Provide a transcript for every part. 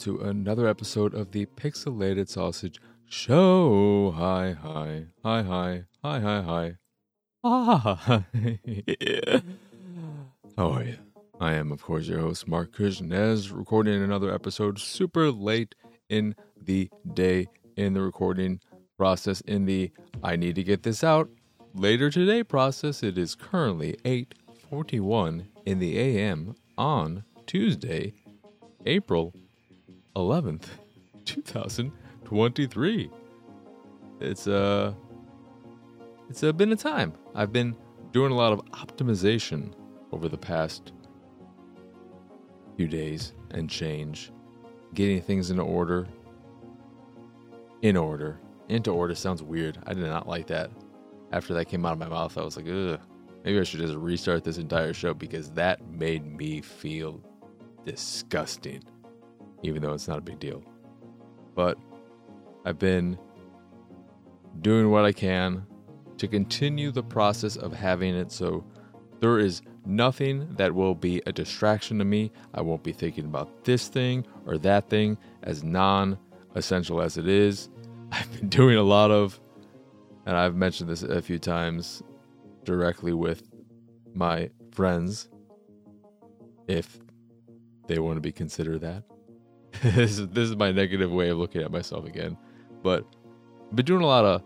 to another episode of the Pixelated Sausage Show. Hi, hi, hi, hi, hi, hi, hi. Hi. How are you? I am, of course, your host, Marc Krishnez, recording another episode super late in the day in the recording process, in the I need to get this out later today process. It is currently 8:41 in the AM on Tuesday, April 11th, 2023. It's uh it's uh, been a time. I've been doing a lot of optimization over the past few days and change, getting things into order. In order. Into order sounds weird. I did not like that. After that came out of my mouth, I was like, ugh, maybe I should just restart this entire show because that made me feel disgusting, even though it's not a big deal. But I've been doing what I can to continue the process of having it so there is nothing that will be a distraction to me. I won't be thinking about this thing or that thing as non essential as it is. I've been doing a lot of, and I've mentioned this a few times directly with my friends, if they want to be considered that. this, is, this is my negative way of looking at myself again. But I've been doing a lot of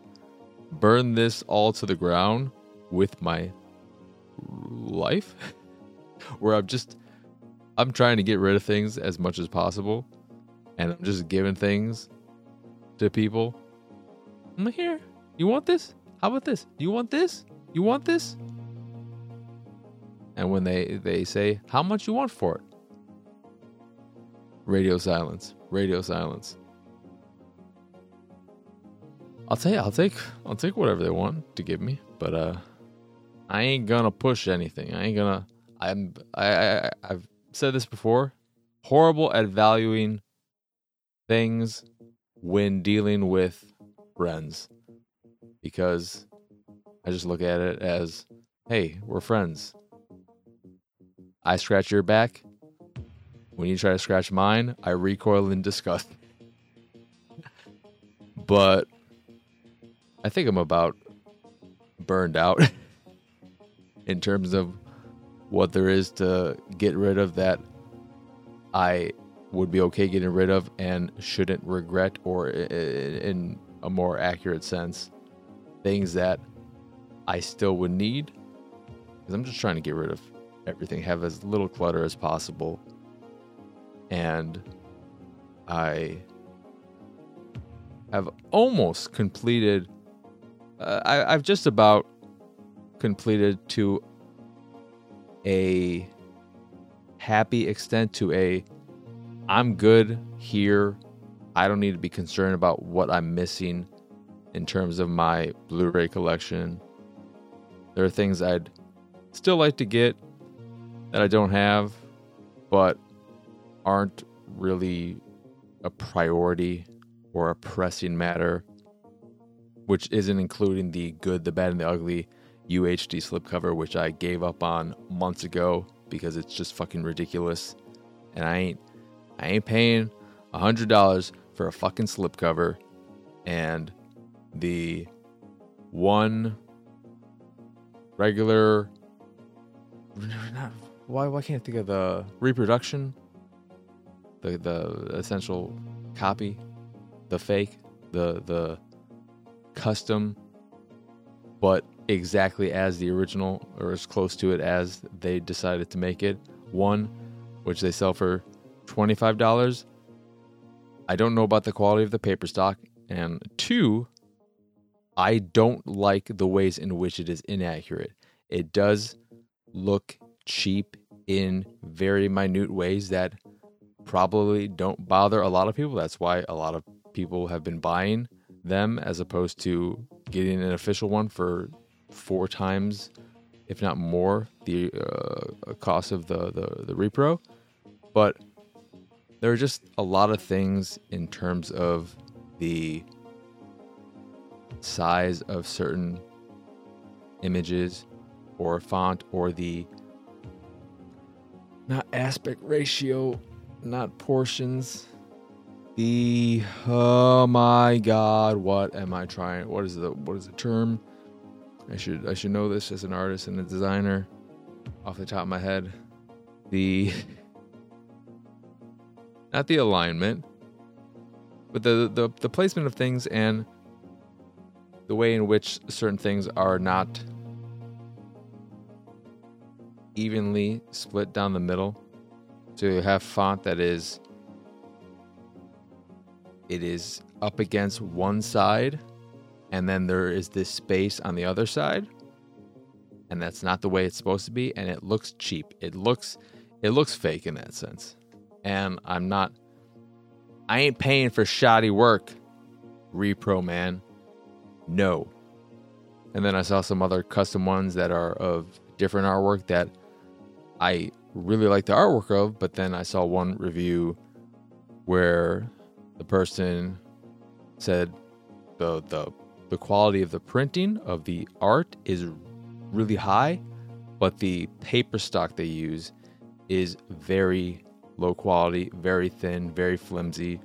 burn this all to the ground with my life where I'm just I'm trying to get rid of things as much as possible and I'm just giving things to people. I'm here, you want this? How about this? You want this? You want this? And when they they say, how much you want for it? Radio silence. Radio silence. I'll you, I'll take I'll take whatever they want to give me, but uh I ain't gonna push anything. I ain't gonna I'm I, I I've said this before. Horrible at valuing things when dealing with friends. Because I just look at it as, hey, we're friends. I scratch your back. When you try to scratch mine, I recoil in disgust. but I think I'm about burned out in terms of what there is to get rid of that I would be okay getting rid of and shouldn't regret, or in a more accurate sense, things that I still would need. Because I'm just trying to get rid of everything, have as little clutter as possible. And I have almost completed uh, I, I've just about completed to a happy extent to a I'm good here. I don't need to be concerned about what I'm missing in terms of my Blu-ray collection. There are things I'd still like to get that I don't have, but aren't really a priority or a pressing matter which isn't including the good, the bad, and the ugly UHD slipcover, which I gave up on months ago because it's just fucking ridiculous. And I ain't I ain't paying a hundred dollars for a fucking slipcover and the one regular not, why why can't I think of the reproduction the the essential copy the fake the the custom, but exactly as the original or as close to it as they decided to make it. One, which they sell for $25. I don't know about the quality of the paper stock. And two, I don't like the ways in which it is inaccurate. It does look cheap in very minute ways that probably don't bother a lot of people. That's why a lot of people have been buying them as opposed to getting an official one for four times, if not more, the uh, cost of the, the, the repro. But there are just a lot of things in terms of the size of certain images or font or the not aspect ratio, not portions. The oh my god, what am I trying? What is the what is the term? I should I should know this as an artist and a designer off the top of my head. The not the alignment, but the, the the placement of things and the way in which certain things are not evenly split down the middle. You have font that is it is up against one side and then there is this space on the other side and that's not the way it's supposed to be and it looks cheap. It looks it looks fake in that sense. And I'm not I ain't paying for shoddy work. Repro man. No. And then I saw some other custom ones that are of different artwork that I really like the artwork of, but then I saw one review where the person said the the the quality of the printing of the art is really high, but the paper stock they use is very low quality, very thin, very flimsy,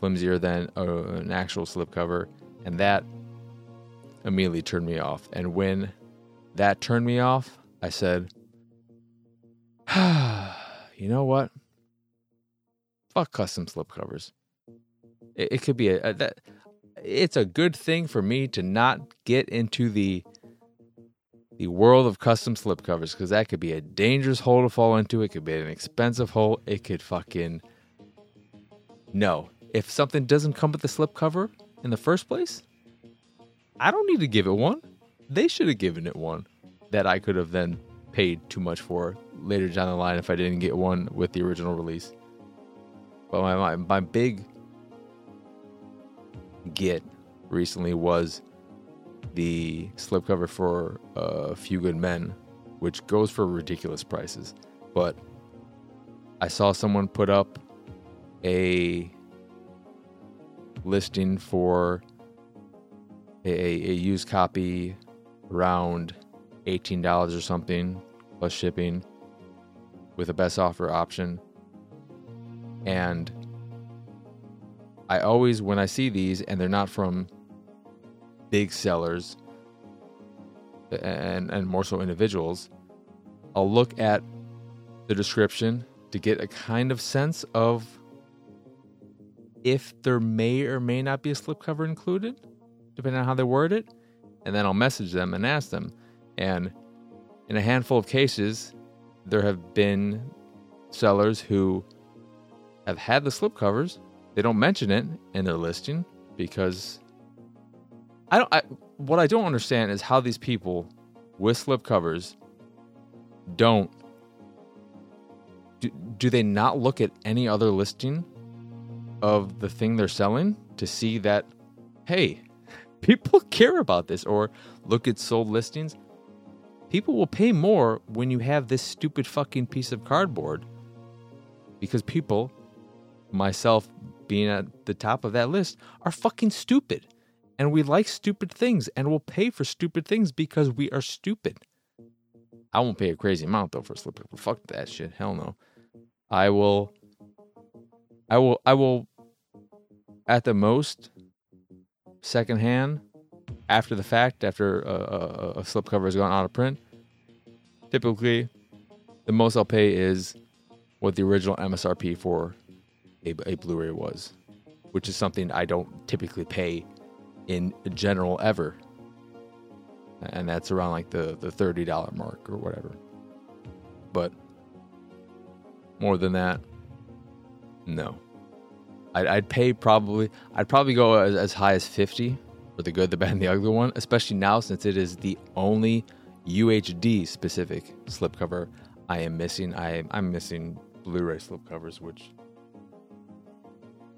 flimsier than a, an actual slipcover, and that immediately turned me off. And when that turned me off, I said, you know what? Fuck custom slipcovers. It, it could be a, a that. It's a good thing for me to not get into the the world of custom slipcovers because that could be a dangerous hole to fall into. It could be an expensive hole. It could fucking no. If something doesn't come with the slipcover in the first place, I don't need to give it one. They should have given it one that I could have then paid too much for later down the line if I didn't get one with the original release. But my my, my big get recently was the slipcover for uh, A Few Good Men, which goes for ridiculous prices. But I saw someone put up a listing for a, a used copy around $18 or something plus shipping with a best offer option. And I always, when I see these and they're not from big sellers and, and more so individuals, I'll look at the description to get a kind of sense of if there may or may not be a slipcover included, depending on how they word it. And then I'll message them and ask them. And in a handful of cases, there have been sellers who have had the slipcovers. They don't mention it in their listing because I don't. I, what I don't understand is how these people with slipcovers don't. Do, do they not look at any other listing of the thing they're selling to see that, hey, people care about this, or look at sold listings? People will pay more when you have this stupid fucking piece of cardboard because people, myself being at the top of that list, are fucking stupid. And we like stupid things and we'll pay for stupid things because we are stupid. I won't pay a crazy amount though for a slipper. Fuck that shit. Hell no. I will I will I will at the most secondhand after the fact, after a, a, a slipcover has gone out of print, typically the most I'll pay is what the original MSRP for a, a Blu-ray was, which is something I don't typically pay in general ever, and that's around like the the thirty dollar mark or whatever. But more than that, no. I'd, I'd pay probably. I'd probably go as, as high as fifty for the good, the bad, and the ugly one, especially now since it is the only UHD specific slipcover I am missing. I I'm missing Blu-ray slipcovers, which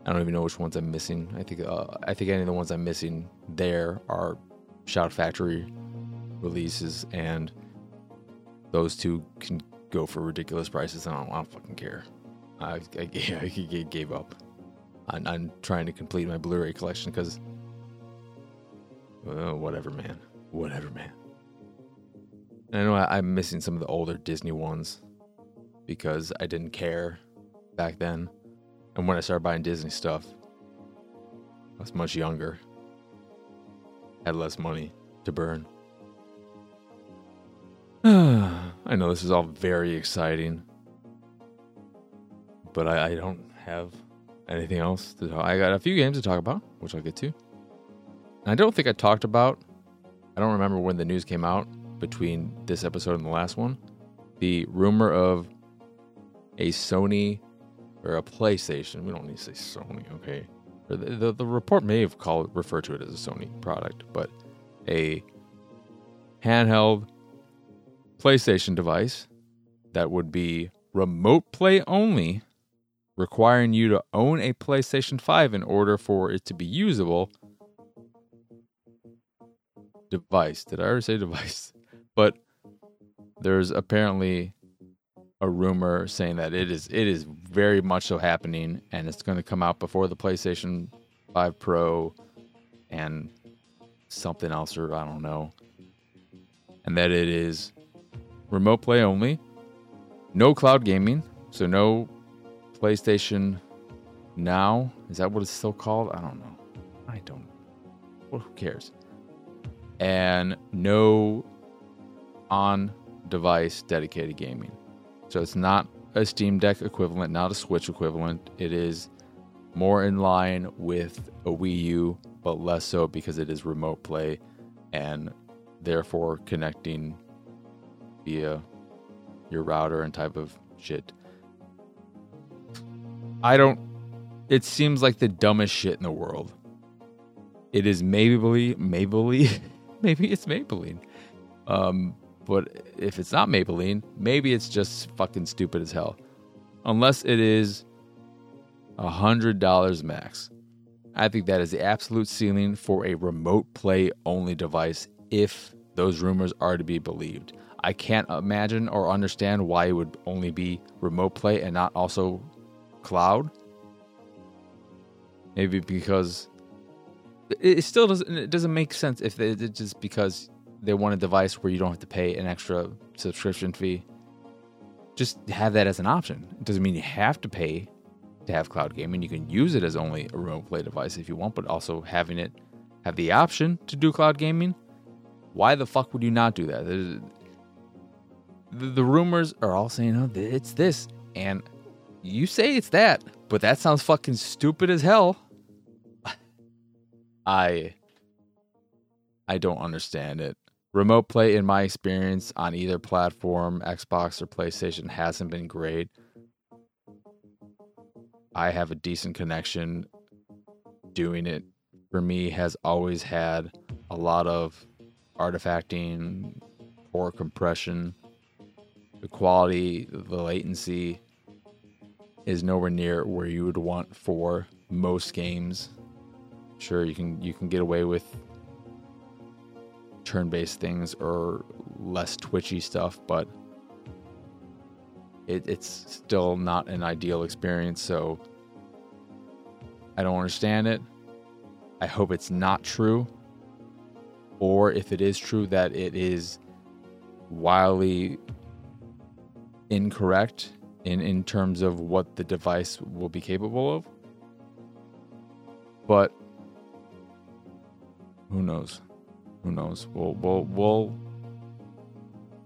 I don't even know which ones I'm missing. I think uh, I think any of the ones I'm missing there are Shout Factory releases, and those two can go for ridiculous prices. And I don't, I don't fucking care. I, I, I gave up. I'm trying to complete my Blu-ray collection because uh, whatever, man. Whatever, man. I know I, am missing some of the older Disney ones. because I didn't care back then. And when I started buying Disney stuff, I was much younger, had less money to burn. I know this is all very exciting, but I, I don't have anything else to talk. I got a few games to talk about, which I'll get to. And I don't think I talked about. I don't remember when the news came out between this episode and the last one. The rumor of a Sony or a PlayStation. We don't need to say Sony, okay? The, the, the report may have called referred to it as a Sony product, but a handheld PlayStation device that would be remote play only, requiring you to own a PlayStation 5 in order for it to be usable. Device. Did I already say device? But there's apparently a rumor saying that it is it is very much so happening and it's going to come out before the PlayStation 5 Pro and something else or I don't know. And that it is remote play only, no cloud gaming, so no PlayStation Now. Is that what it's still called? I don't know. I don't. Well, who cares? And no on device dedicated gaming. So it's not a Steam Deck equivalent, not a Switch equivalent. It is more in line with a Wii U, but less so because it is remote play and therefore connecting via your router and type of shit. I don't. It seems like the dumbest shit in the world. It is Maybelline. Maybelline? maybe it's Maybelline. Um, but if it's not Maybelline, maybe it's just fucking stupid as hell. Unless it is a hundred dollars max. I think that is the absolute ceiling for a remote play only device if those rumors are to be believed. I can't imagine or understand why it would only be remote play and not also cloud. Maybe because it still doesn't it doesn't make sense if it's just because they want a device where you don't have to pay an extra subscription fee. Just have that as an option. It doesn't mean you have to pay to have cloud gaming. You can use it as only a remote play device if you want, but also having it have the option to do cloud gaming. Why the fuck would you not do that? The, the rumors are all saying, oh, it's this. And you say it's that, but that sounds fucking stupid as hell. I I don't understand it. Remote play, in my experience, on either platform, Xbox or PlayStation, hasn't been great. I have a decent connection. Doing it for me has always had a lot of artifacting, poor compression. The quality, the latency is nowhere near where you would want for most games. Sure, you can you can get away with turn-based things or less twitchy stuff, but it, it's still not an ideal experience. So I don't understand it. I hope it's not true, or if it is true, that it is wildly incorrect in in terms of what the device will be capable of. But who knows? Who knows? We'll we'll we'll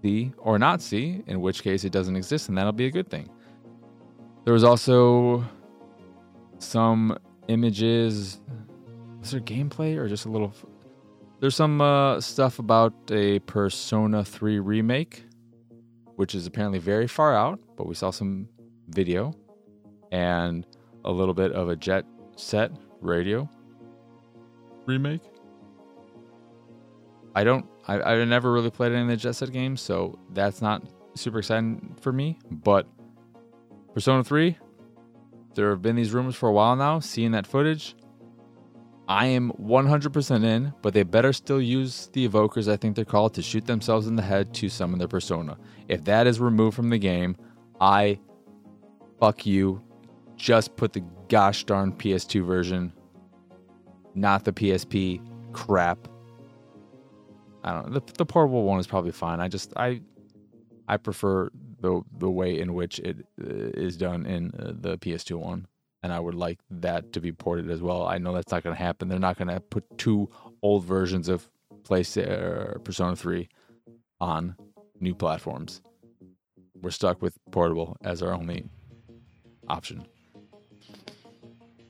see or not see, in which case it doesn't exist, and that'll be a good thing. There was also some images. Was there gameplay or just a little? There's some uh, stuff about a Persona 3 remake, which is apparently very far out, but we saw some video and a little bit of a Jet Set Radio remake. I don't. I, I never really played any of the Jet Set games, so that's not super exciting for me. But Persona 3, there have been these rumors for a while now. Seeing that footage, I am 100% in, but they better still use the evokers, I think they're called, to shoot themselves in the head to summon their persona. If that is removed from the game, I fuck you. Just put the gosh darn PS2 version, not the PSP crap I don't know. The, the portable one is probably fine. I just I I prefer the the way in which it uh, is done in uh, the PS2 one, and I would like that to be ported as well. I know that's not going to happen. They're not going to put two old versions of PlayStation uh, Persona 3 on new platforms. We're stuck with portable as our only option.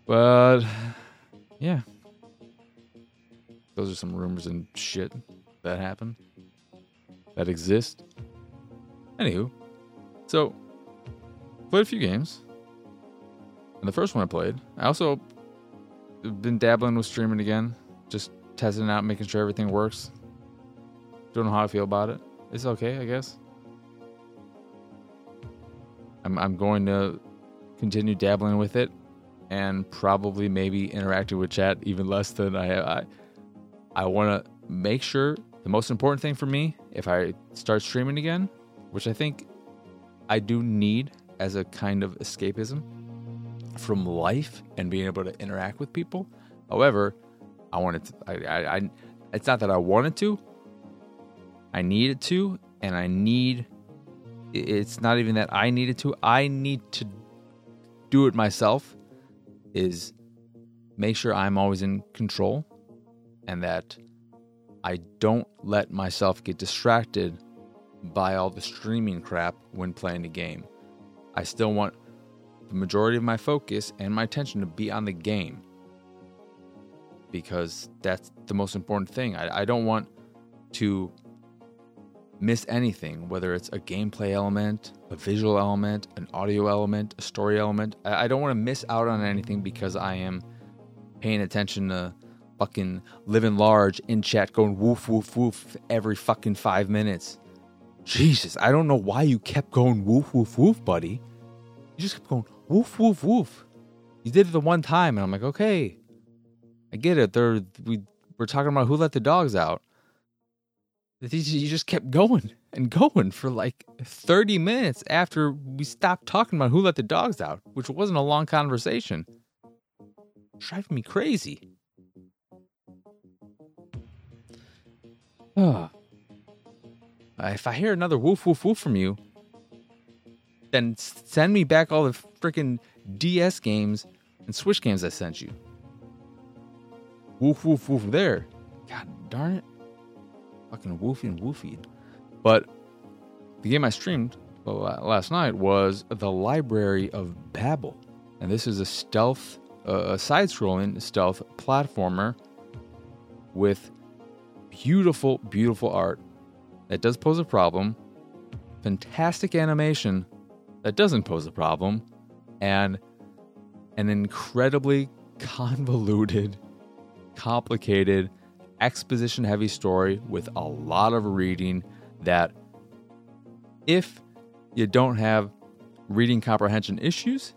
But yeah, those are some rumors and shit that happen that exist. Anywho, so played a few games. And the first one I played, I also been dabbling with streaming again, just testing out, making sure everything works. Don't know how I feel about it. It's okay, I guess. I'm I'm going to continue dabbling with it and probably maybe interacting with chat even less than I I I want to make sure the most important thing for me if I start streaming again, which I think I do need as a kind of escapism from life and being able to interact with people. However, I wanted to, I, I, I it's not that I wanted to, I needed to, and I need, it's not even that I needed to, I need to do it myself, is make sure I'm always in control and that I don't let myself get distracted by all the streaming crap when playing a game. I still want the majority of my focus and my attention to be on the game because that's the most important thing. I, I don't want to miss anything, whether it's a gameplay element, a visual element, an audio element, a story element. I, I don't want to miss out on anything because I am paying attention to fucking living large in chat going woof woof woof every fucking five minutes. Jesus, I don't know why you kept going woof woof woof, buddy. You just kept going woof woof woof. You did it the one time, and I'm like, okay, I get it. We we're talking about who let the dogs out. You just kept going and going for like 30 minutes after we stopped talking about who let the dogs out, which wasn't a long conversation. Driving me crazy. If I hear another woof woof woof from you, then send me back all the freaking DS games and Switch games I sent you. Woof woof woof there. God darn it. Fucking woofy and woofy. But the game I streamed last night was The Library of Babel. And this is a stealth, uh, a side scrolling stealth platformer with beautiful, beautiful art that does pose a problem, fantastic animation that doesn't pose a problem, and an incredibly convoluted, complicated, exposition heavy story with a lot of reading that, if you don't have reading comprehension issues,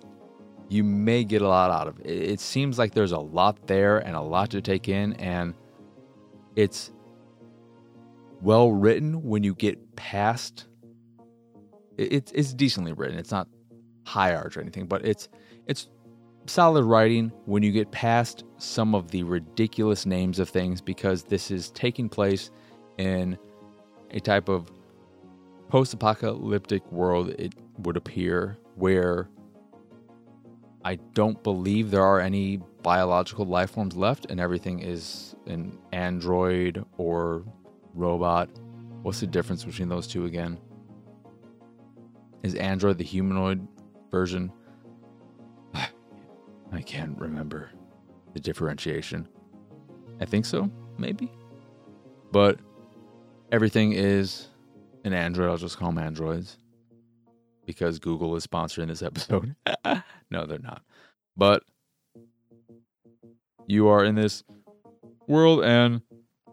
you may get a lot out of it. It seems like there's a lot there and a lot to take in, and it's well written when you get past. It's it's decently written. It's not high art or anything, but it's it's solid writing when you get past some of the ridiculous names of things because this is taking place in a type of post-apocalyptic world it would appear where I don't believe there are any biological life forms left and everything is an android or robot. What's the difference between those two again? Is Android the humanoid version? I can't remember the differentiation. I think so, maybe. But everything is an Android. I'll just call them Androids because Google is sponsoring this episode. no, they're not. But you are in this world and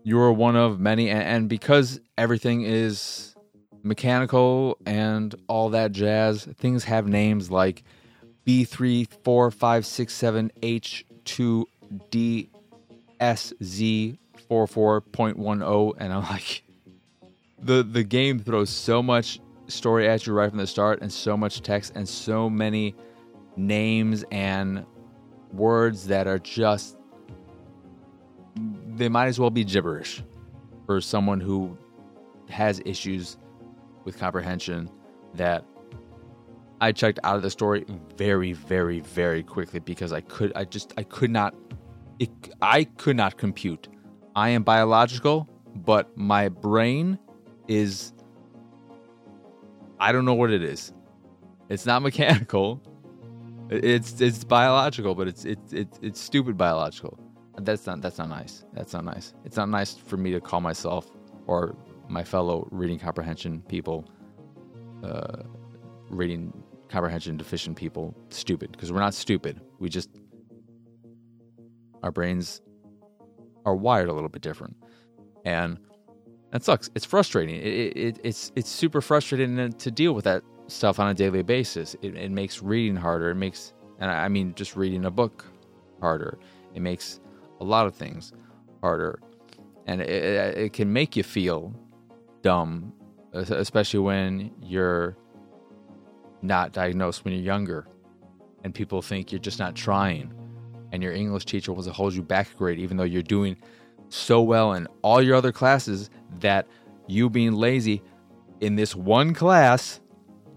you're one of many and, and because everything is mechanical and all that jazz things have names like b34567h2dsz44.10 and i'm like the the game throws so much story at you right from the start and so much text and so many names and words that are just they might as well be gibberish for someone who has issues with comprehension that I checked out of the story very, very, very quickly because I could, I just, I could not, it, I could not compute. I am biological, but my brain is, I don't know what it is. It's not mechanical. It's it's biological, but it's it's it's, it's stupid biological. That's not that's not nice. That's not nice. It's not nice for me to call myself or my fellow reading comprehension people, uh, reading comprehension deficient people, stupid because we're not stupid. We just our brains are wired a little bit different, and that sucks. It's frustrating. It, it, it's it's super frustrating to deal with that stuff on a daily basis. It, it makes reading harder. It makes, and I mean, just reading a book harder. It makes a lot of things harder, and it, it, can make you feel dumb, especially when you're not diagnosed when you're younger, and people think you're just not trying, and your English teacher wants to hold you back a grade, even though you're doing so well in all your other classes that you being lazy in this one class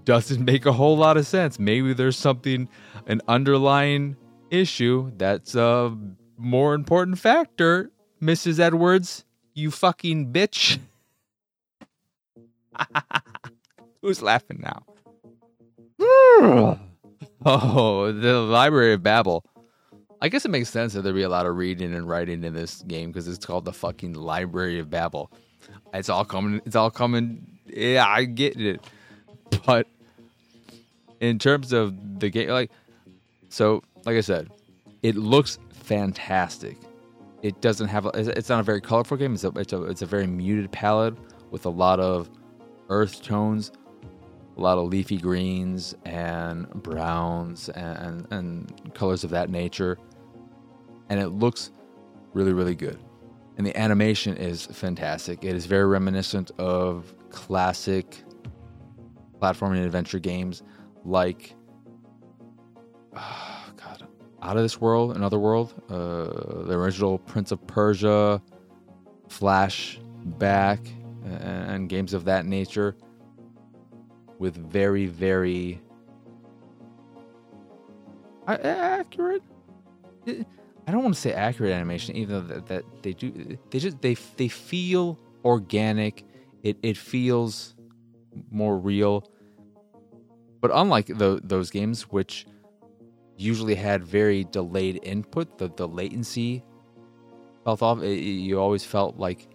doesn't make a whole lot of sense. Maybe there's something, an underlying issue that's a more important factor, Mrs. Edwards. You fucking bitch. Who's laughing now? oh, the Library of Babel. I guess it makes sense that there'd be a lot of reading and writing in this game because it's called the fucking Library of Babel. It's all coming. It's all coming. Yeah, I get it. But in terms of the game, like, so, like I said, it looks fantastic. It doesn't have, a, it's not a very colorful game. It's a, it's a, it's a very muted palette with a lot of earth tones, a lot of leafy greens and browns and, and colors of that nature. And it looks really, really good. And the animation is fantastic. It is very reminiscent of classic platforming adventure games like God, Out of This World, Another World, uh, the original Prince of Persia, Flashback, and, and games of that nature, with very, very accurate. I don't want to say accurate animation, even though that, that they do. They just they they feel organic. It it feels more real but unlike the, those games, which usually had very delayed input, the, the latency felt off. It, you always felt like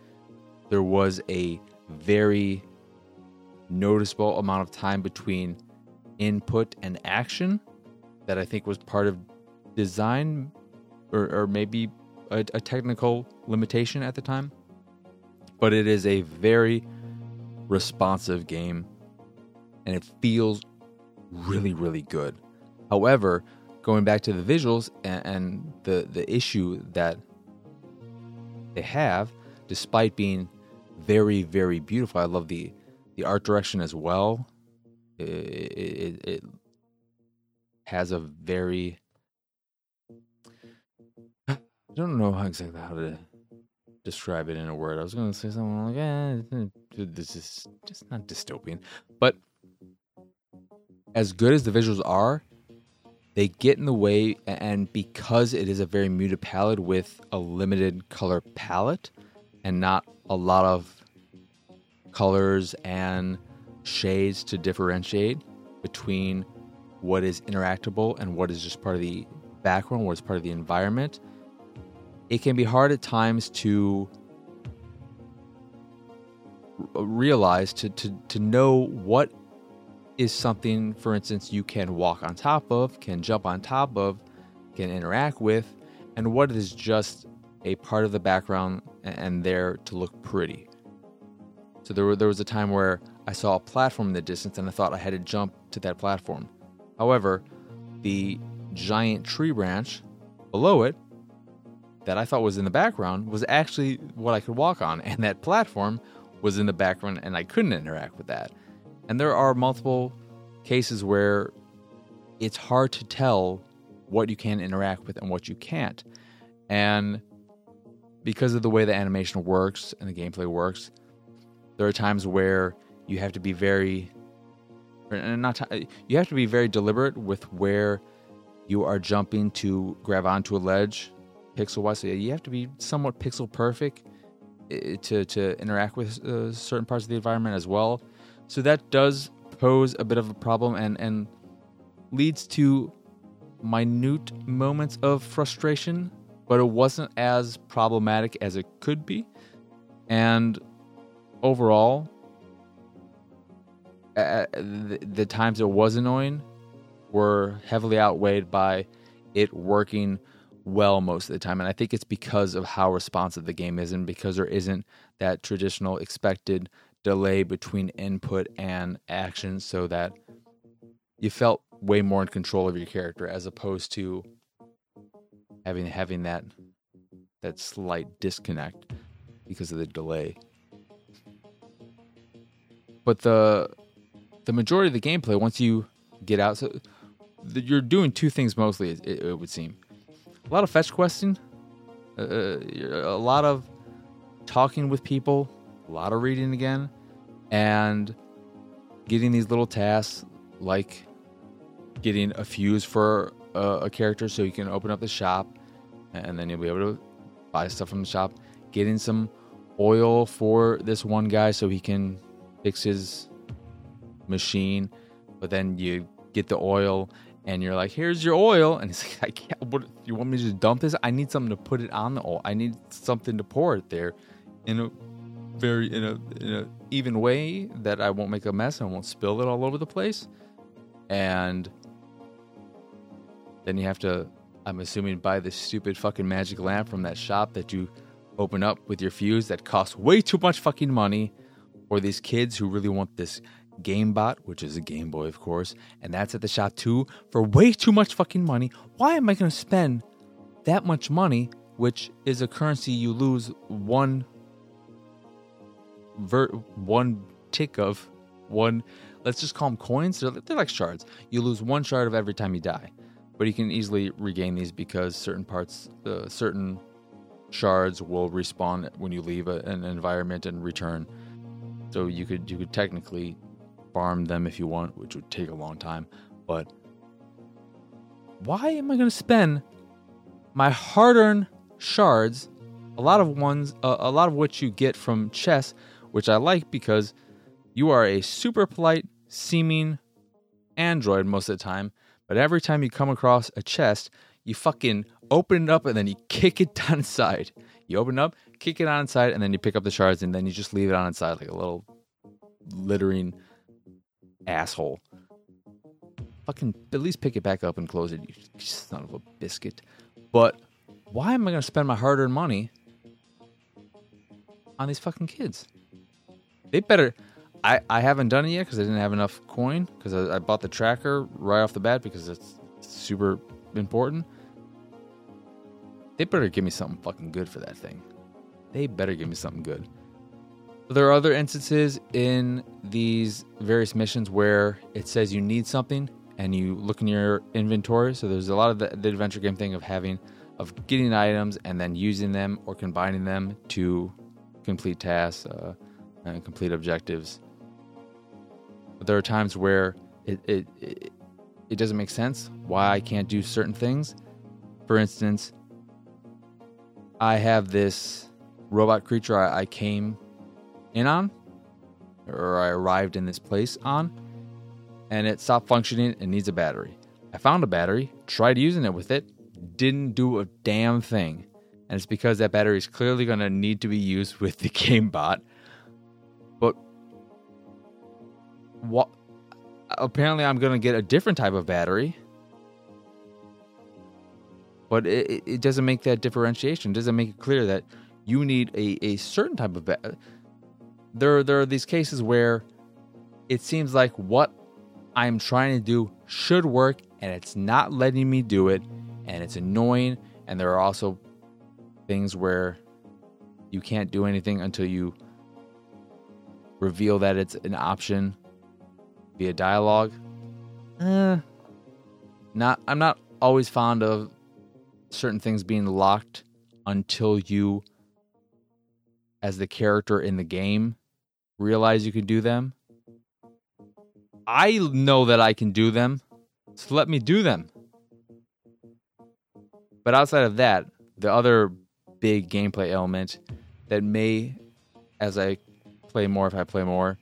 there was a very noticeable amount of time between input and action that I think was part of design or, or maybe a, a technical limitation at the time. But it is a very responsive game and it feels really, really good. However, going back to the visuals and, and the, the issue that they have, despite being very, very beautiful, I love the, the art direction as well. It, it, it has a very I don't know how exactly how to describe it in a word. I was going to say something like, "Eh, this is just not dystopian," but as good as the visuals are, they get in the way, and because it is a very muted palette with a limited color palette and not a lot of colors and shades to differentiate between what is interactable and what is just part of the background, what is part of the environment, it can be hard at times to realize to, to, to know what is something, for instance, you can walk on top of, can jump on top of, can interact with, and what is just a part of the background and there to look pretty. So there, were, there was a time where I saw a platform in the distance and I thought I had to jump to that platform. However, the giant tree branch below it that I thought was in the background was actually what I could walk on, and that platform was in the background and I couldn't interact with that. And there are multiple cases where it's hard to tell what you can interact with and what you can't. And because of the way the animation works and the gameplay works, there are times where you have to be very and not t- you have to be very deliberate with where you are jumping to grab onto a ledge pixel wise so you have to be somewhat pixel perfect to to interact with uh, certain parts of the environment as well so that does pose a bit of a problem and and leads to minute moments of frustration but it wasn't as problematic as it could be and overall uh, the, the times it was annoying were heavily outweighed by it working well most of the time. And I think it's because of how responsive the game is and because there isn't that traditional expected delay between input and action so that you felt way more in control of your character as opposed to having having that that slight disconnect because of the delay. But the the majority of the gameplay once you get out so you're doing two things mostly it, it would seem a lot of fetch questing uh, uh a lot of talking with people lot of reading again and getting these little tasks like getting a fuse for a, a character so you can open up the shop and then you'll be able to buy stuff from the shop getting some oil for this one guy so he can fix his machine, but then you get the oil and you're like, "Here's your oil," and he's like, "I can't. What you want me to just dump this? I need something to put it on the oil. I need something to pour it there, in a very in a in a even way that I won't make a mess and I won't spill it all over the place." And then you have to, I'm assuming, buy this stupid fucking magic lamp from that shop that you open up with your fuse that costs way too much fucking money, or these kids who really want this GameBot, which is a Game Boy, of course, and that's at the shop too for way too much fucking money. Why am I going to spend that much money, which is a currency you lose one ver- one tick of one? Let's just call them coins. They're, they're like shards. You lose one shard of every time you die, but you can easily regain these because certain parts, uh, certain shards will respawn when you leave a, an environment and return. So you could you could technically farm them if you want, which would take a long time. But why am I going to spend my hard-earned shards, a lot of ones, uh, a lot of which you get from chests, which I like because you are a super polite seeming android most of the time, but every time you come across a chest, you fucking open it up and then you kick it down inside. You open it up, kick it on inside, and then you pick up the shards and then you just leave it on inside like a little littering asshole. Fucking at least pick it back up and close it, you son of a biscuit. But why am I to spend my hard earned money on these fucking kids? They better. I, I haven't done it yet because I didn't have enough coin because I, I bought the tracker right off the bat because it's super important. They better give me something fucking good for that thing. They better give me something good. There are other instances in these various missions where it says you need something and you look in your inventory. So there's a lot of the, the adventure game thing of having, of getting items and then using them or combining them to complete tasks uh, and complete objectives. But there are times where it, it, it, it doesn't make sense why I can't do certain things. For instance, I have this robot creature I, I came in on, or I arrived in this place on, and it stopped functioning and needs a battery. I found a battery, tried using it with it, didn't do a damn thing. And it's because that battery is clearly going to need to be used with the game bot. But what apparently I'm going to get a different type of battery. But it, it doesn't make that differentiation. It doesn't make it clear that you need a, a certain type of battery there there are these cases where it seems like what I'm trying to do should work and it's not letting me do it and it's annoying and there are also things where you can't do anything until you reveal that it's an option via dialogue. Eh, not I'm not always fond of certain things being locked until you as the character in the game realize you can do them. I know that I can do them, so let me do them. But outside of that, the other big gameplay element that may, as I play more, if I play more,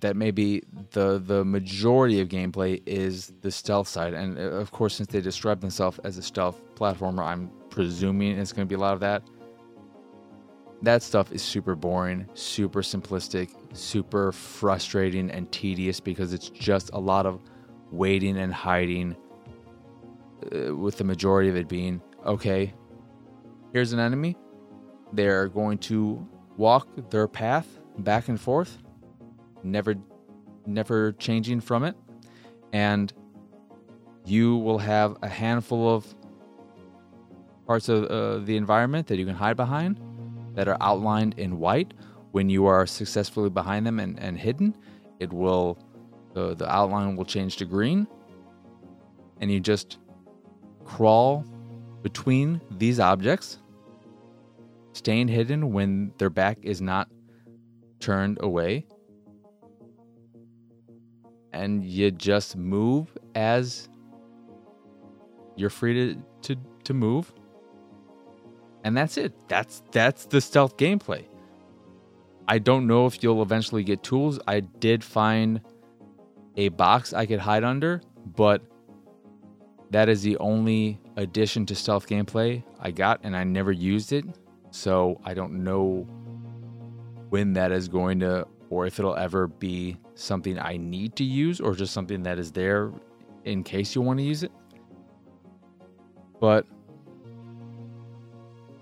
that maybe the the majority of gameplay is the stealth side, and uh, of course, since they describe themselves as a stealth platformer, I'm presuming it's going to be a lot of that. That stuff is super boring, super simplistic, super frustrating and tedious because it's just a lot of waiting and hiding. Uh, with the majority of it being okay, here's an enemy. They're going to walk their path back and forth never never changing from it. And you will have a handful of parts of uh, the environment that you can hide behind that are outlined in white. When you are successfully behind them and, and hidden it will the, the outline will change to green. And you just crawl between these objects staying hidden when their back is not turned away and you just move as you're free to, to, to move. And that's it. That's that's the stealth gameplay. I don't know if you'll eventually get tools. I did find a box I could hide under, but that is the only addition to stealth gameplay I got, and I never used it. So I don't know when that is going to, or if it'll ever be something I need to use or just something that is there in case you want to use it. But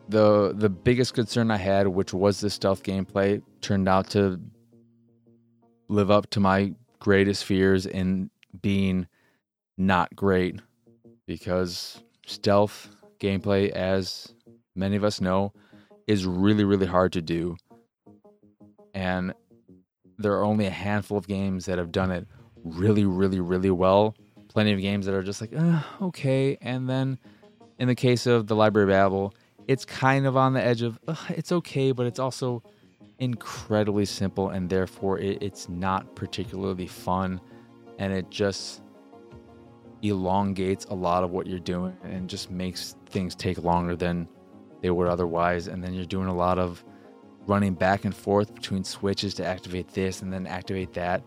the the biggest concern I had, which was the stealth gameplay, turned out to live up to my greatest fears in being not great because stealth gameplay as many of us know is really really hard to do and there are only a handful of games that have done it really, really, really well. Plenty of games that are just like, uh, okay. And then in the case of the Library of Babel, it's kind of on the edge of, it's okay, but it's also incredibly simple and therefore it, it's not particularly fun. And it just elongates a lot of what you're doing and just makes things take longer than they would otherwise. And then you're doing a lot of running back and forth between switches to activate this and then activate that.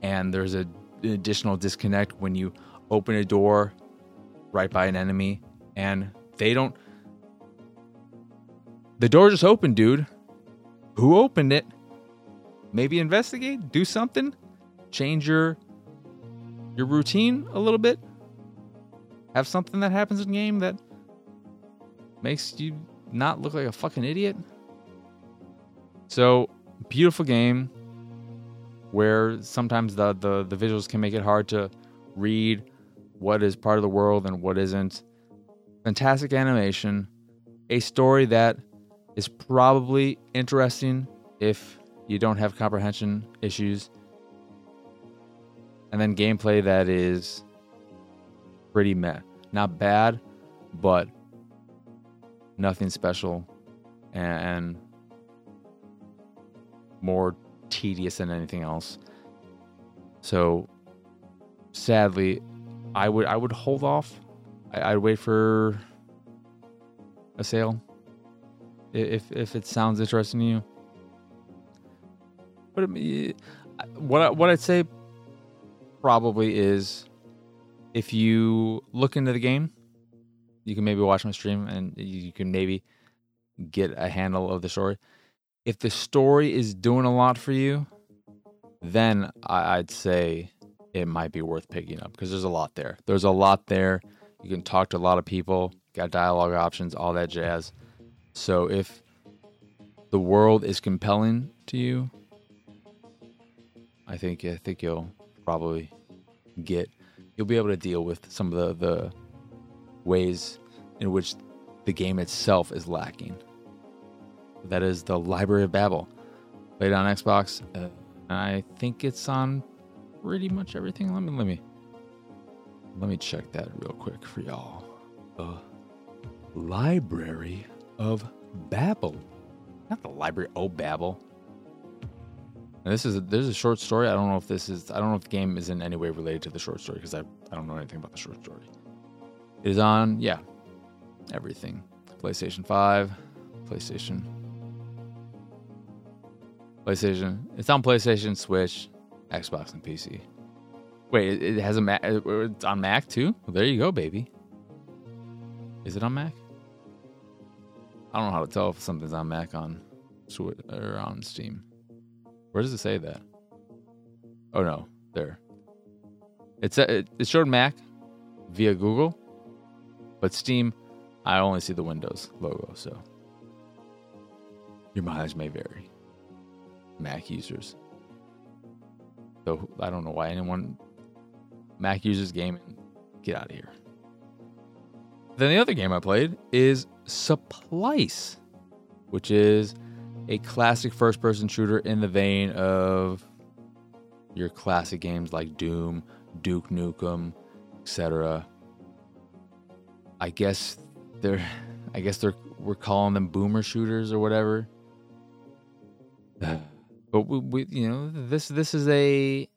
And there's a, an additional disconnect when you open a door right by an enemy and they don't. The door just opened, dude. Who opened it? Maybe investigate, do something, change your your routine a little bit. Have something that happens in game that makes you not look like a fucking idiot. So beautiful game where sometimes the, the, the visuals can make it hard to read what is part of the world and what isn't. Fantastic animation, a story that is probably interesting if you don't have comprehension issues, and then gameplay that is pretty meh. Not bad, but nothing special, and more tedious than anything else. So sadly, I would I would hold off. I, would wait for a sale if if it sounds interesting to you. But what I, what I'd say probably is if you look into the game, you can maybe watch my stream and you can maybe get a handle of the story if the story is doing a lot for you, then I'd say it might be worth picking up because there's a lot there. There's a lot there. You can talk to a lot of people, got dialogue options, all that jazz. So if the world is compelling to you, I think I think you'll probably get you'll be able to deal with some of the, the ways in which the game itself is lacking. That is the Library of Babel. Played on Xbox. Uh, I think it's on pretty much everything. Let me let me let me check that real quick for y'all. The Library of Babel. Not the Library of Babel. This is a, there's a short story. I don't know if this is I don't know if the game is in any way related to the short story because I I don't know anything about the short story. It is on yeah everything PlayStation Five, PlayStation, PlayStation. It's on PlayStation, Switch, Xbox, and PC. Wait, it, has a Mac. It's on Mac too. Well, there you go, baby. Is it on Mac? I don't know how to tell if something's on Mac on Switch or on Steam. Where does it say that? Oh no, there. It's it, it showed Mac via Google, but Steam, I only see the Windows logo. So your mileage may vary. Mac users. So I don't know why anyone Mac users gaming get out of here. Then the other game I played is Supplice, which is a classic first person shooter in the vein of your classic games like Doom, Duke Nukem, etc. I guess they're I guess they're we're calling them boomer shooters or whatever. Uh. but we, we you know this this is a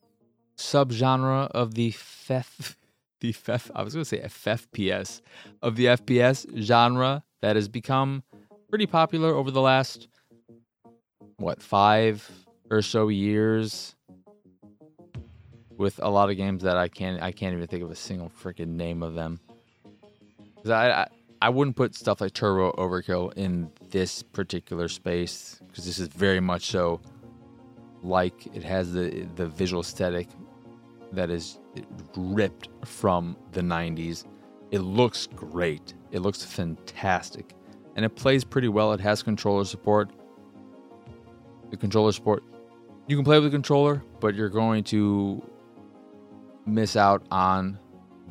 subgenre of the FF the FF I was going to say FFPS of the FPS genre that has become pretty popular over the last what, 5 or so years with a lot of games that I can't I can't even think of a single freaking name of them. I, I I wouldn't put stuff like Turbo Overkill in this particular space because this is very much so like it has the the visual aesthetic that is ripped from the 90s. It looks great. It looks fantastic. And it plays pretty well. It has controller support. The controller support, you can play with the controller, but you're going to miss out on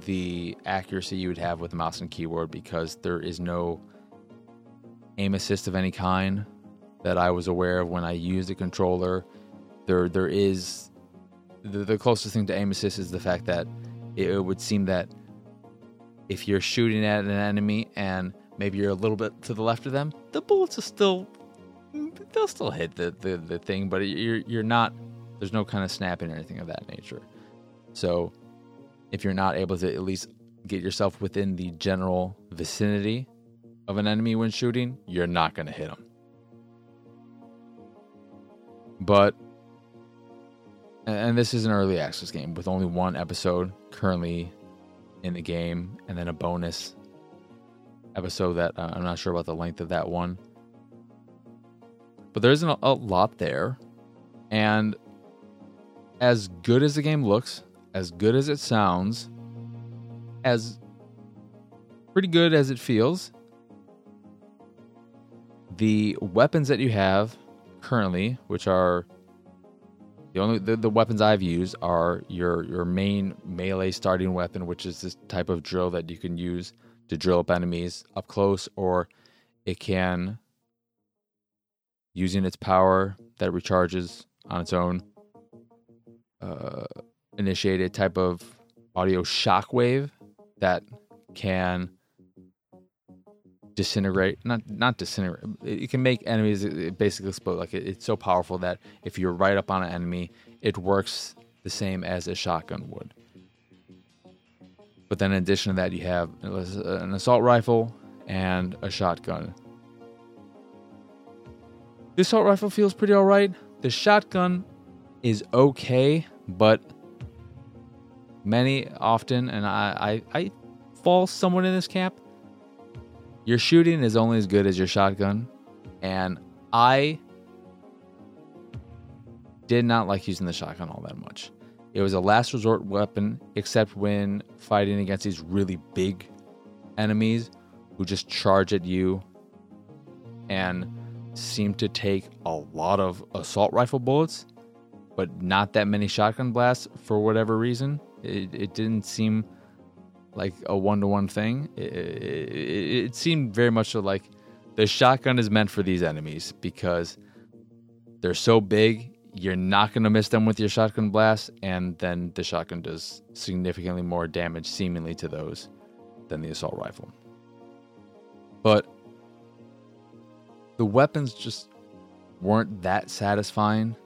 the accuracy you would have with mouse and keyboard because there is no aim assist of any kind that I was aware of when I used the controller. There, there is the, the closest thing to aim assist is the fact that it, it would seem that if you're shooting at an enemy and maybe you're a little bit to the left of them, the bullets are still they'll still hit the, the, the thing, but you're you're not there's no kind of snapping or anything of that nature. So if you're not able to at least get yourself within the general vicinity of an enemy when shooting, you're not going to hit them. But and this is an early access game with only one episode currently in the game, and then a bonus episode that uh, I'm not sure about the length of that one. But there isn't a, a lot there, and as good as the game looks, as good as it sounds, as pretty good as it feels, the weapons that you have currently, which are the only the, the, weapons I've used are your your main melee starting weapon, which is this type of drill that you can use to drill up enemies up close, or it can using its power that recharges on its own uh, initiated type of audio shockwave that can disintegrate not not disintegrate it can make enemies it basically explode. Like it, it's so powerful that if you're right up on an enemy it works the same as a shotgun would. But then in addition to that you have an assault rifle and a shotgun. The assault rifle feels pretty alright the shotgun is okay but many often and i i, I fall somewhat in this camp your shooting is only as good as your shotgun, and I did not like using the shotgun all that much. It was a last resort weapon, except when fighting against these really big enemies who just charge at you and seem to take a lot of assault rifle bullets, but not that many shotgun blasts for whatever reason. It, it didn't seem like a one to one thing. It, it, it, seemed very much so like the shotgun is meant for these enemies because they're so big, you're not going to miss them with your shotgun blast, and then the shotgun does significantly more damage, seemingly, to those than the assault rifle. But the weapons just weren't that satisfying.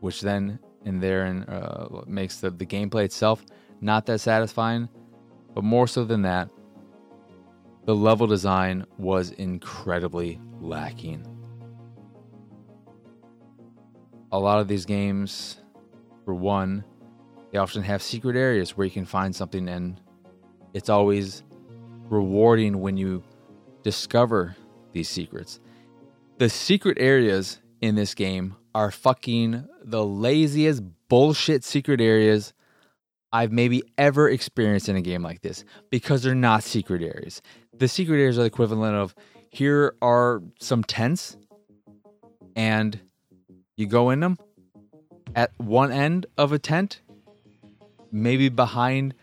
which then in there and uh, makes the, the gameplay itself not that satisfying. But more so than that, the level design was incredibly lacking. A lot of these games, for one, they often have secret areas where you can find something, and it's always rewarding when you discover these secrets. The secret areas in this game are fucking the laziest bullshit secret areas I've maybe ever experienced in a game like this because they're not secret areas. The secret areas are the equivalent of here are some tents and you go in them at one end of a tent, maybe behind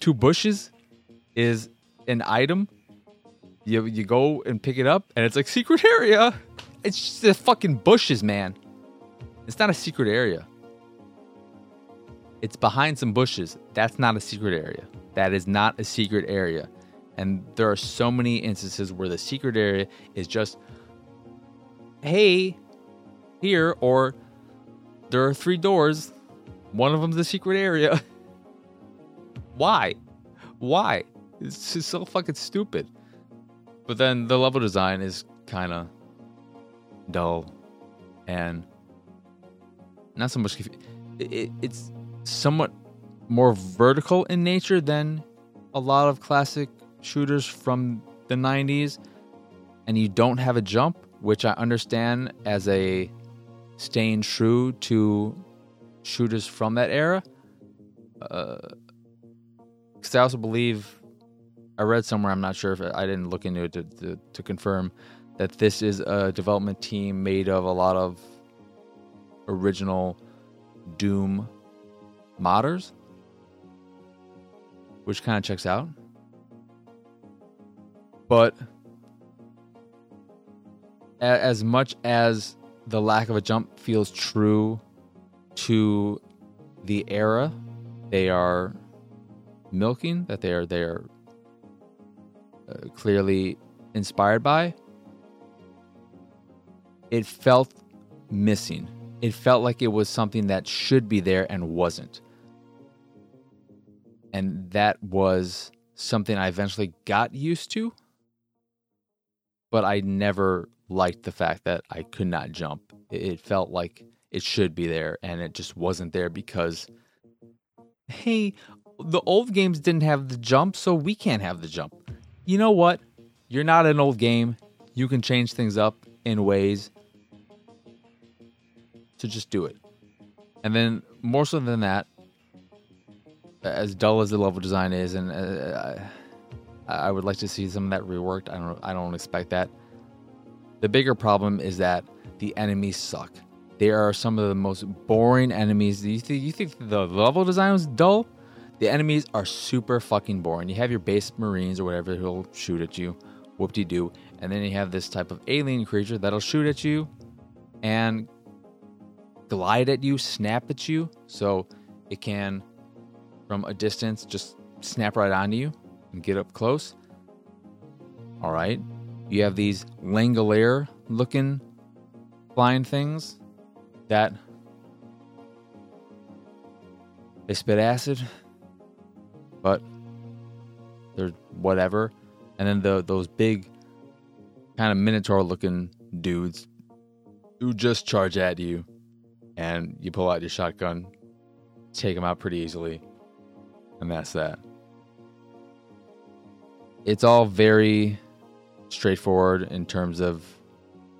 two bushes is an item. You you go and pick it up and it's like secret area. It's just the fucking bushes, man. It's not a secret area. It's behind some bushes. That's not a secret area. That is not a secret area. And there are so many instances where the secret area is just, hey, here, or there are three doors. One of them's the secret area. Why? Why? It's just so fucking stupid. But then the level design is kind of dull and not so much. It, it's somewhat more vertical in nature than a lot of classic shooters from the 90s, and you don't have a jump, which I understand as a staying true to shooters from that era. Because uh, I also believe I read somewhere, I'm not sure if I didn't look into it to, to, to confirm that this is a development team made of a lot of original Doom modders, which kind of checks out. But as much as the lack of a jump feels true to the era they are milking, that they are they are uh, clearly inspired by, it felt missing. It felt like it was something that should be there and wasn't. And that was something I eventually got used to, but I never liked the fact that I could not jump. It felt like it should be there and it just wasn't there because hey, the old games didn't have the jump, so we can't have the jump. You know what? You're not an old game. You can change things up in ways to just do it. And then more so than that, as dull as the level design is, and uh, I, I would like to see some of that reworked. I don't. I don't expect that. The bigger problem is that the enemies suck. They are some of the most boring enemies. You think, you think the level design was dull? The enemies are super fucking boring. You have your base marines or whatever who'll shoot at you, whoop de doo, and then you have this type of alien creature that'll shoot at you and glide at you, snap at you. So it can, from a distance, just snap right onto you and get up close. All right. You have these Langolier looking flying things that they spit acid, but they're whatever. And then the those big kind of minotaur looking dudes who just charge at you and you pull out your shotgun, take them out pretty easily. And that's that. It's all very straightforward in terms of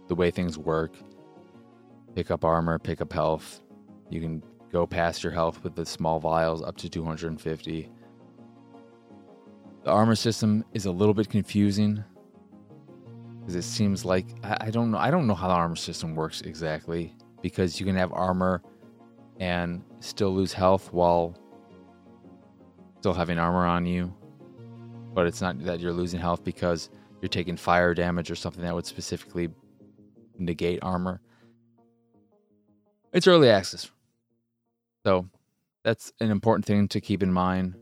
the way things work. Pick up armor, pick up health. You can go past your health with the small vials up to 250. The armor system is a little bit confusing because it seems like I, I don't know. I don't know how the armor system works exactly because you can have armor and still lose health while still having armor on you. But it's not that you're losing health because you're taking fire damage or something that would specifically negate armor. It's early access. So that's an important thing to keep in mind.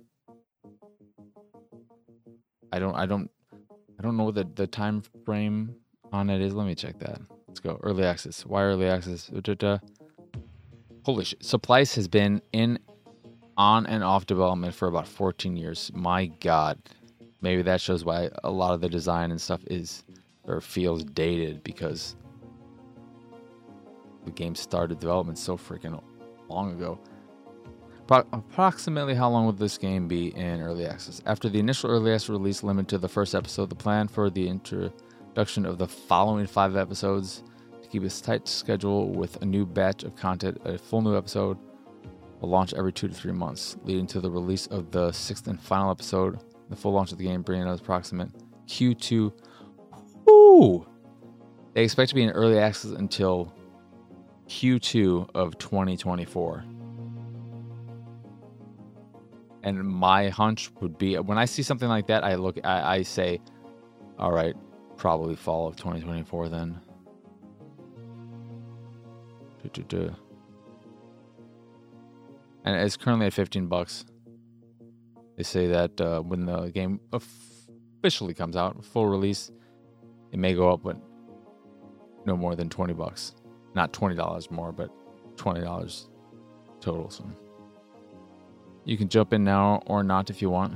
I don't I don't I don't know what the, the time frame on it is. Let me check that. Let's go. Early access. Why early access? holy shit, Supplice has been in on and off development for about 14 years. My God, maybe that shows why a lot of the design and stuff is or feels dated because the game started development so freaking long ago. Pro- approximately how long would this game be in early access? After the initial early access release limited to the first episode, the plan for the introduction of the following five episodes to keep a tight schedule with a new batch of content, a full new episode will launch every two to three months, leading to the release of the sixth and final episode, the full launch of the game, bringing us approximate Q2. Ooh! They expect to be in early access until Q2 of 2024. And my hunch would be when I see something like that, I look, I, I say, all right, probably fall of 2024 then. And it's currently at 15 bucks. They say that uh, when the game officially comes out, full release, it may go up, but no more than 20 bucks. Not $20 more, but $20 total. So you can jump in now or not if you want.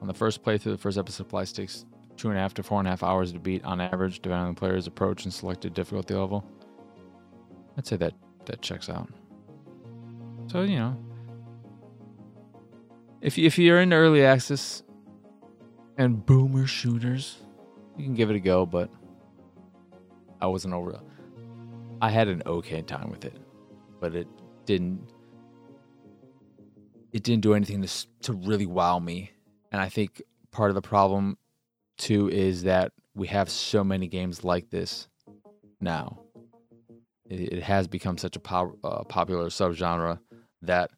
On the first playthrough, the first episode Supplice takes two and a half to four and a half hours to beat on average, depending on the player's approach and selected difficulty level. I'd say that that checks out. So you know, if if you're into early access and boomer shooters, you can give it a go. But I wasn't over. I had an okay time with it, but it didn't. It didn't do anything to to really wow me, and I think part of the problem too is that we have so many games like this now. It, has become such a po- uh, popular subgenre that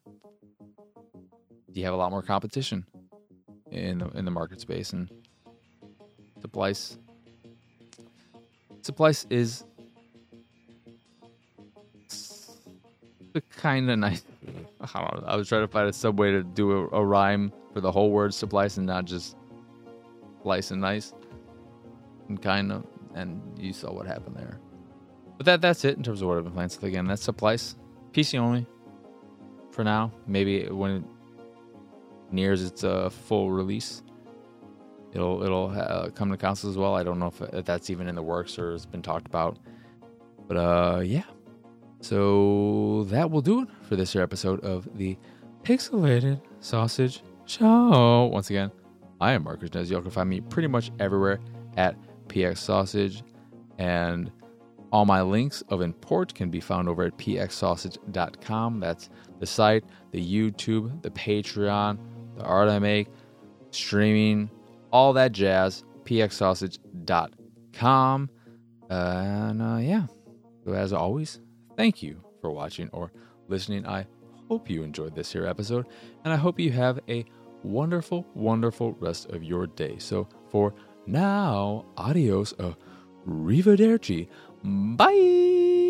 you have a lot more competition in the, in the market space and Supplice Supplice is kind of nice. I. I was trying to find a sub way to do a, a rhyme for the whole word Supplice and not just slice and nice and kind of and you saw what happened there. But that that's it in terms of what I've been playing. So again, that's Supplice. PC only for now. Maybe when it nears its uh, full release, it'll it'll uh, come to consoles as well. I don't know if, if that's even in the works or has been talked about. But uh, yeah. So that will do it for this episode of the Pixelated Sausage Show. Once again, I am Marcus Nez. Y'all can find me pretty much everywhere at PX Sausage. And all my links of import can be found over at pxsausage.com. That's the site, the YouTube, the Patreon, the art I make, streaming, all that jazz. pxsausage.com. Uh, and uh, yeah, so as always, thank you for watching or listening. I hope you enjoyed this here episode, and I hope you have a wonderful, wonderful rest of your day. So for now, adios, uh, arrivederci, bye.